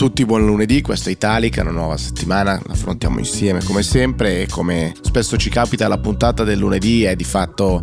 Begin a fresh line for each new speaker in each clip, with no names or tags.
tutti, buon lunedì, questo è Italica, una nuova settimana, la affrontiamo insieme come sempre e come spesso ci capita la puntata del lunedì è di fatto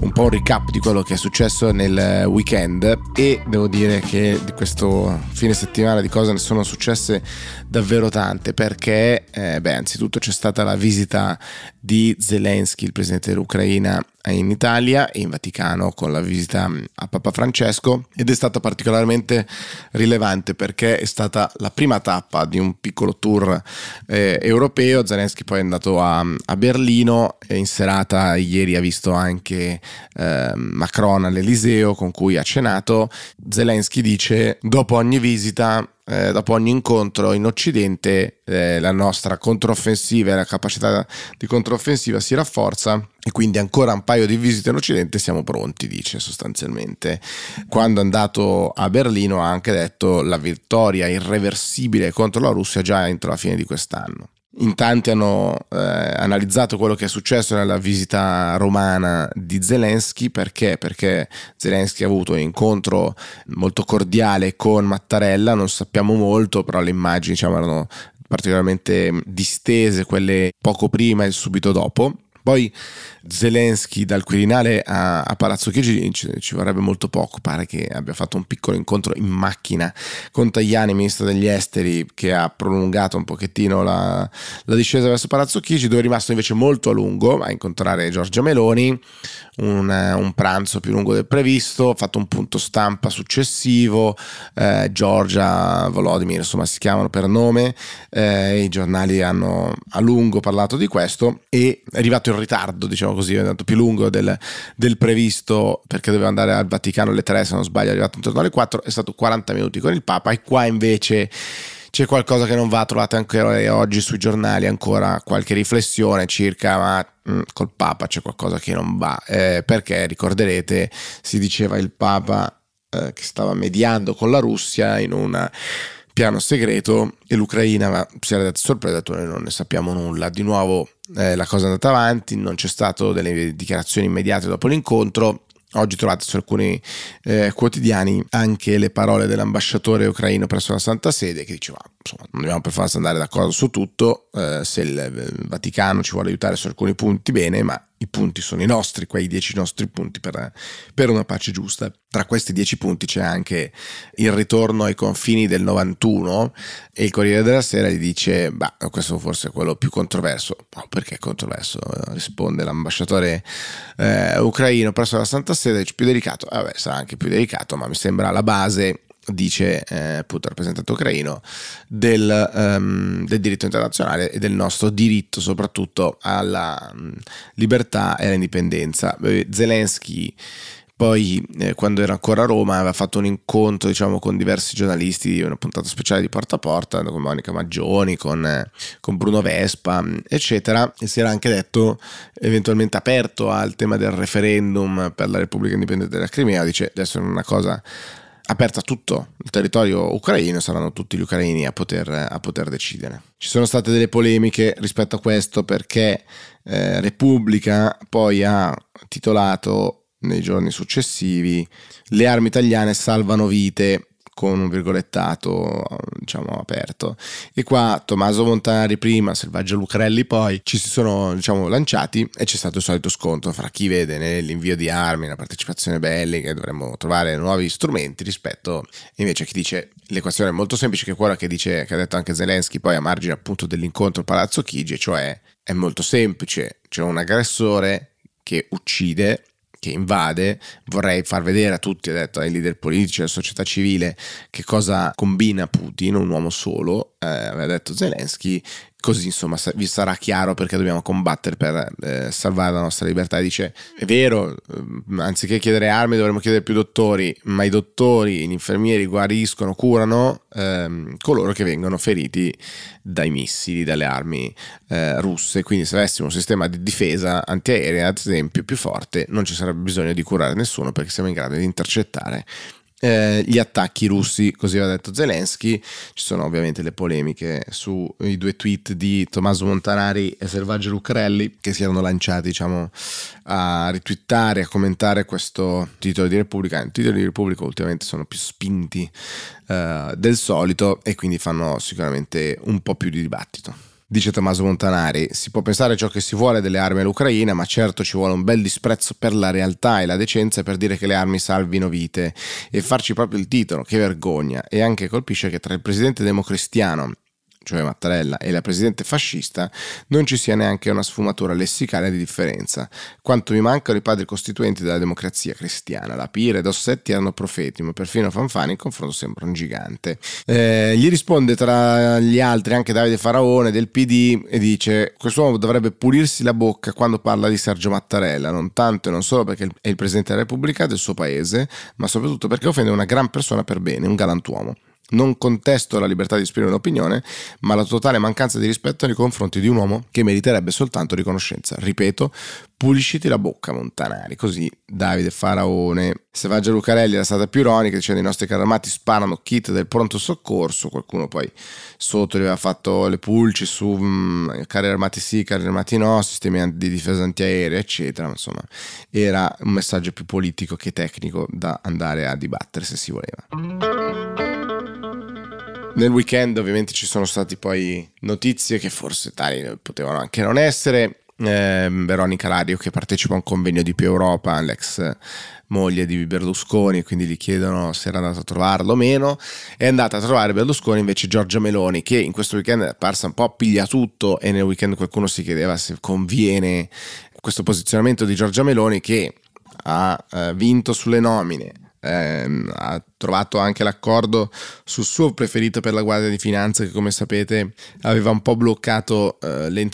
un po' un recap di quello che è successo nel weekend e devo dire che di questo fine settimana di cose ne sono successe davvero tante perché, eh, beh, anzitutto c'è stata la visita di Zelensky, il presidente dell'Ucraina, in Italia e in Vaticano con la visita a Papa Francesco ed è stata particolarmente rilevante perché è stata la prima tappa di un piccolo tour eh, europeo. Zelensky poi è andato a, a, Berlino e in serata ieri ha visto anche eh, Macron all'Eliseo con cui ha cenato. Zelensky dice dopo ogni visita eh, dopo ogni incontro in Occidente eh, la nostra controffensiva e la capacità di controffensiva si rafforza e quindi ancora un paio di visite in Occidente siamo pronti, dice sostanzialmente. Quando è andato a Berlino ha anche detto la vittoria irreversibile contro la Russia già entro la fine di quest'anno. In tanti hanno eh, analizzato quello che è successo nella visita romana di Zelensky perché? Perché Zelensky ha avuto un incontro molto cordiale con Mattarella, non sappiamo molto, però le immagini diciamo, erano particolarmente distese, quelle poco prima e subito dopo. Poi Zelensky dal Quirinale a, a Palazzo Chigi ci, ci, vorrebbe molto poco, pare che abbia fatto un piccolo incontro in macchina con Tajani, ministro degli esteri, che ha prolungato un pochettino la, la discesa verso Palazzo Chigi, dove è rimasto invece molto a lungo a incontrare Giorgia Meloni, un, un pranzo più lungo del previsto, ha fatto un punto stampa successivo, eh, Giorgia, Volodymyr, insomma si chiamano per nome, eh, i giornali hanno a lungo parlato di questo e è arrivato il ritardo, diciamo così, è andato più lungo del, del, previsto perché doveva andare al Vaticano alle 3, se non sbaglio è arrivato intorno alle 4, è stato 40 minuti con il Papa e qua invece c'è qualcosa che non va, trovate anche oggi sui giornali ancora qualche riflessione circa ma mh, mm, col Papa c'è qualcosa che non va, eh, perché ricorderete si diceva il Papa eh, che stava mediando con la Russia in una piano segreto e l'Ucraina ma si era data sorpresa, noi non ne sappiamo nulla. Di nuovo eh, la cosa è andata avanti, non c'è stato delle dichiarazioni immediate dopo l'incontro. Oggi trovate su alcuni eh, quotidiani anche le parole dell'ambasciatore ucraino presso la Santa Sede che diceva insomma, non dobbiamo per forza andare d'accordo su tutto, eh, se il, il Vaticano ci vuole aiutare su alcuni punti bene, ma i punti sono i nostri, quei dieci nostri punti per, per, una pace giusta. Tra questi dieci punti c'è anche il ritorno ai confini del 91 e il Corriere della Sera gli dice, beh, questo forse è quello più controverso. No, perché è controverso? Risponde l'ambasciatore eh, ucraino presso la Santa Sede, più delicato. Vabbè, sarà anche più delicato, ma mi sembra la base dice eh, appunto il rappresentante ucraino del, um, del, diritto internazionale e del nostro diritto soprattutto alla um, libertà e all'indipendenza. Zelensky poi eh, quando era ancora a Roma aveva fatto un incontro diciamo con diversi giornalisti, una puntata speciale di porta a porta con Monica Maggioni, con, eh, con Bruno Vespa eccetera e si era anche detto eventualmente aperto al tema del referendum per la Repubblica Indipendente della Crimea, dice adesso è una cosa aperta tutto il territorio ucraino, saranno tutti gli ucraini a poter, a poter decidere. Ci sono state delle polemiche rispetto a questo perché eh, Repubblica poi ha titolato nei giorni successivi le armi italiane salvano vite con un virgolettato diciamo aperto. E qua Tommaso Montanari prima Selvaggio Lucarelli poi ci si sono diciamo lanciati e c'è stato il solito scontro fra chi vede nell'invio di armi la partecipazione bellica dovremmo trovare nuovi strumenti rispetto invece a chi dice l'equazione è molto semplice che è quella che dice che ha detto anche Zelensky poi a margine appunto dell'incontro Palazzo Chigi cioè è molto semplice. C'è un aggressore che uccide che invade, vorrei far vedere a tutti, ha detto ai leader politici, alla società civile, che cosa combina Putin, un uomo solo, eh, aveva detto Zelensky, così insomma vi sarà chiaro perché dobbiamo combattere per eh, salvare la nostra libertà. Dice, è vero, eh, anziché chiedere armi dovremmo chiedere più dottori, ma i dottori, gli infermieri guariscono, curano ehm, coloro che vengono feriti dai missili, dalle armi eh, russe. Quindi se avessimo un sistema di difesa antiaerea, ad esempio, più forte, non ci sarebbe bisogno di curare nessuno perché siamo in grado di intercettare eh, gli attacchi russi, così aveva detto Zelensky. Ci sono ovviamente le polemiche sui due tweet di Tommaso Montanari e Selvaggio Luccarelli che si erano lanciati diciamo, a ritwittare, a commentare questo titolo di Repubblica. I titoli di Repubblica ultimamente sono più spinti eh, del solito e quindi fanno sicuramente un po' più di dibattito. Dice Tommaso Montanari, si può pensare ciò che si vuole delle armi all'Ucraina, ma certo ci vuole un bel disprezzo per la realtà e la decenza per dire che le armi salvino vite e farci proprio il titolo, che vergogna. E anche colpisce che tra il presidente democristiano cioè Mattarella, e la presidente fascista, non ci sia neanche una sfumatura lessicale di differenza. Quanto mi mancano i padri costituenti della democrazia cristiana. La Pire e Dossetti erano profeti, ma perfino Fanfani in confronto sembra un gigante. Eh, gli risponde tra gli altri anche Davide Faraone del PD e dice: Quest'uomo dovrebbe pulirsi la bocca quando parla di Sergio Mattarella, non tanto e non solo perché è il presidente della Repubblica del suo paese, ma soprattutto perché offende una gran persona per bene, un galantuomo. Non contesto la libertà di esprimere un'opinione, ma la totale mancanza di rispetto nei confronti di un uomo che meriterebbe soltanto riconoscenza. Ripeto, pulisciti la bocca, Montanari. Così Davide Faraone. Selvaggia Lucarelli era stata più ironica, dicendo i nostri carri armati sparano kit del pronto soccorso. Qualcuno poi sotto gli aveva fatto le pulci su mh, carri armati sì, carri armati no, sistemi di difesa antiaerea, eccetera. Insomma, era un messaggio più politico che tecnico da andare a dibattere se si voleva. Nel weekend ovviamente ci sono state poi notizie che forse tali potevano anche non essere. Eh, Veronica Lario che partecipa a un convegno di più Europa, l'ex moglie di Berlusconi, quindi gli chiedono se era andato a trovarlo o meno. È andata a trovare Berlusconi invece Giorgia Meloni, che in questo weekend è apparsa un po' piglia tutto e nel weekend qualcuno si chiedeva se conviene questo posizionamento di Giorgia Meloni che ha eh, vinto sulle nomine eh, ha trovato anche l'accordo sul suo preferito per la Guardia di Finanza che come sapete aveva un po' bloccato eh, le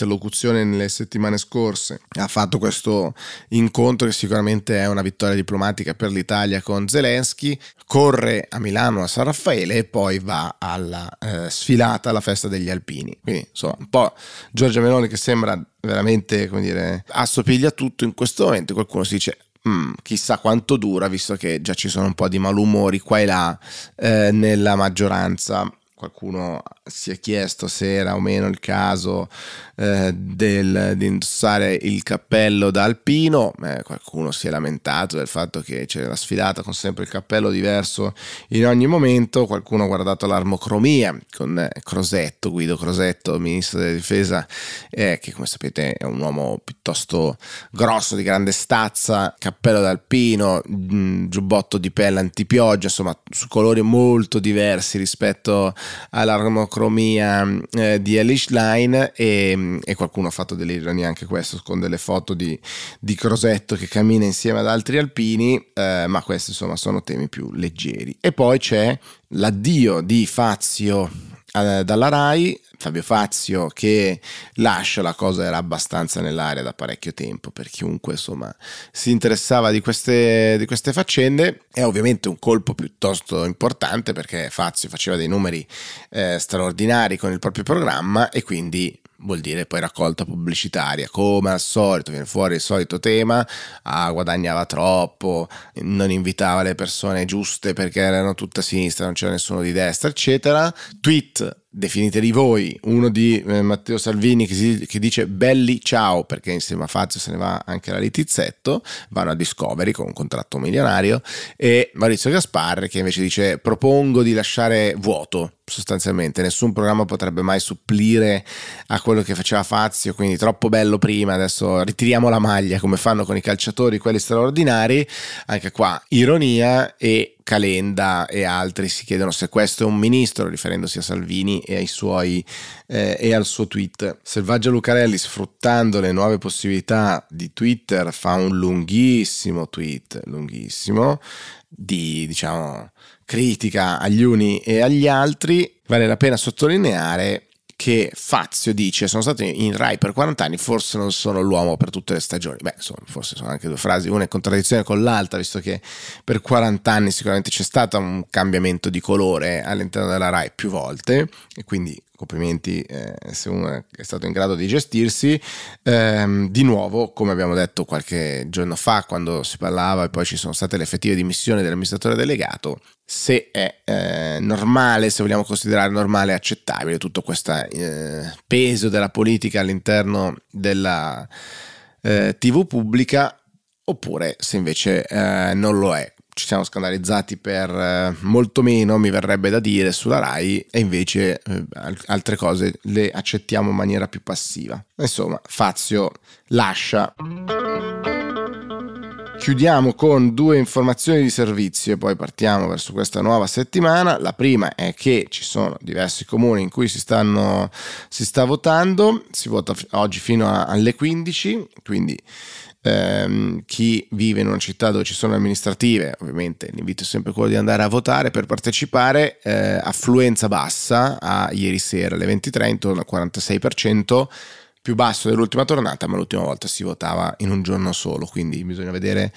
nelle settimane scorse. Ha fatto questo incontro che sicuramente è una vittoria diplomatica per l'Italia con Zelensky, corre a Milano a San Raffaele e poi va alla eh, sfilata alla festa degli Alpini. Quindi insomma un po' Giorgia Meloni che sembra veramente come dire assopiglia tutto in questo momento qualcuno si dice Mm, chissà quanto dura, visto che già ci sono un po' di malumori qua e là eh, nella maggioranza qualcuno si è chiesto se era o meno il caso eh, del, di indossare il cappello da alpino, eh, qualcuno si è lamentato del fatto che c'era la sfilata con sempre il cappello diverso in ogni momento, qualcuno ha guardato l'armocromia con eh, Crosetto, Guido Crosetto, ministro della difesa, eh, che come sapete è un uomo piuttosto grosso, di grande stazza, cappello da alpino, mm, giubbotto di pelle antipioggia, insomma su colori molto diversi rispetto all'armocromia eh, di Elish Line e, e, qualcuno ha fatto delle ironie anche questo con delle foto di, di Crosetto che cammina insieme ad altri alpini, eh, ma questi insomma sono temi più leggeri. E poi c'è l'addio di Fazio dalla RAI Fabio Fazio che lascia la cosa era abbastanza nell'aria da parecchio tempo per chiunque insomma si interessava di queste, di queste faccende. È ovviamente un colpo piuttosto importante perché Fazio faceva dei numeri eh, straordinari con il proprio programma e quindi vuol dire poi raccolta pubblicitaria, come al solito viene fuori il solito tema, ah, guadagnava troppo, non invitava le persone giuste perché erano tutte a sinistra, non c'era nessuno di destra, eccetera. Tweet definiteli voi, uno di eh, Matteo Salvini che, si, che, dice belli ciao perché insieme a Fazio se ne va anche la Litizzetto, vanno a Discovery con un contratto milionario e Maurizio Gasparri che invece dice propongo di lasciare vuoto sostanzialmente, nessun programma potrebbe mai supplire a quello che faceva Fazio, quindi troppo bello prima, adesso ritiriamo la maglia come fanno con i calciatori, quelli straordinari, anche qua ironia e Calenda e altri si chiedono se questo è un ministro, riferendosi a Salvini e, suoi, eh, e al suo tweet. Selvaggia Lucarelli, sfruttando le nuove possibilità di Twitter, fa un lunghissimo tweet, lunghissimo, di diciamo critica agli uni e agli altri. Vale la pena sottolineare che Fazio dice sono stato in Rai per 40 anni, forse non sono l'uomo per tutte le stagioni. Beh, insomma, forse sono anche due frasi, una in contraddizione con l'altra, visto che per 40 anni sicuramente c'è stato un cambiamento di colore all'interno della Rai più volte e quindi complimenti eh, se uno è stato in grado di gestirsi. Eh, di nuovo, come abbiamo detto qualche giorno fa, quando si parlava e poi ci sono state le effettive dimissioni dell'amministratore delegato, se è eh, normale, se vogliamo considerare normale e accettabile tutto questo eh, peso della politica all'interno della eh, TV pubblica, oppure se invece eh, non lo è ci siamo scandalizzati per eh, molto meno, mi verrebbe da dire, sulla RAI e invece eh, altre cose le accettiamo in maniera più passiva. Insomma, Fazio lascia. Chiudiamo con due informazioni di servizio e poi partiamo verso questa nuova settimana. La prima è che ci sono diversi comuni in cui si, stanno, si sta votando, si vota oggi fino alle 15, quindi ehm, chi vive in una città dove ci sono amministrative, ovviamente l'invito è sempre quello di andare a votare per partecipare, eh, affluenza bassa a ieri sera alle 23 intorno al 46%, più basso dell'ultima tornata, ma l'ultima volta si votava in un giorno solo, quindi bisogna vedere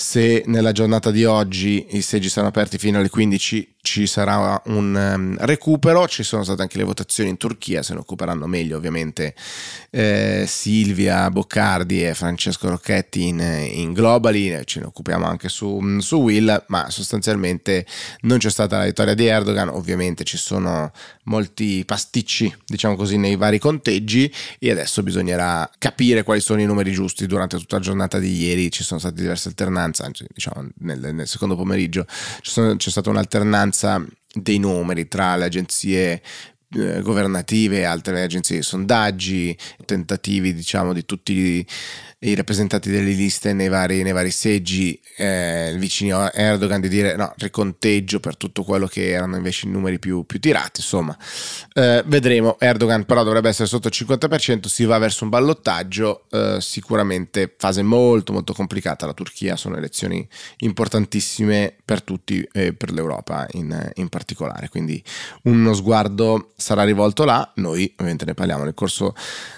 se nella giornata di oggi i seggi saranno aperti fino alle 15 ci sarà un um, recupero, ci sono state anche le votazioni in Turchia, se ne occuperanno meglio ovviamente eh, Silvia Boccardi e Francesco Rocchetti in, in Globally, ce ne occupiamo anche su, su, Will, ma sostanzialmente non c'è stata la vittoria di Erdogan, ovviamente ci sono molti pasticci, diciamo così, nei vari conteggi e adesso bisognerà capire quali sono i numeri giusti. Durante tutta la giornata di ieri, ci sono state diverse alternanze, diciamo nel, nel secondo pomeriggio sono, c'è stata un'alternanza dei numeri tra le agenzie eh, governative e altre agenzie di sondaggi, tentativi diciamo di tutti i rappresentanti delle liste nei vari, nei vari seggi eh, vicini a Erdogan di dire no, riconteggio per tutto quello che erano invece i numeri più, più tirati. Insomma, eh, vedremo. Erdogan però dovrebbe essere sotto il 50%, si va verso un ballottaggio, eh, sicuramente fase molto molto complicata. La Turchia sono elezioni importantissime per tutti e per l'Europa in, in particolare, quindi uno sguardo sarà rivolto là. Noi ovviamente ne parliamo nel corso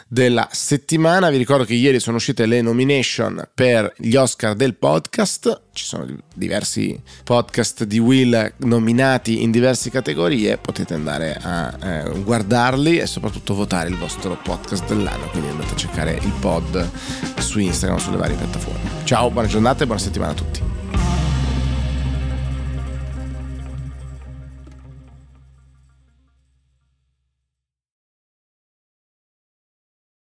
della settimana. Vi ricordo che ieri sono uscite le nomination per gli Oscar del podcast. Ci sono diversi podcast di Will nominati in diverse categorie. Potete andare a eh, guardarli e soprattutto votare il vostro podcast dell'anno. Quindi andate a cercare il pod su Instagram sulle varie piattaforme. Ciao, buona giornata e buona settimana a tutti.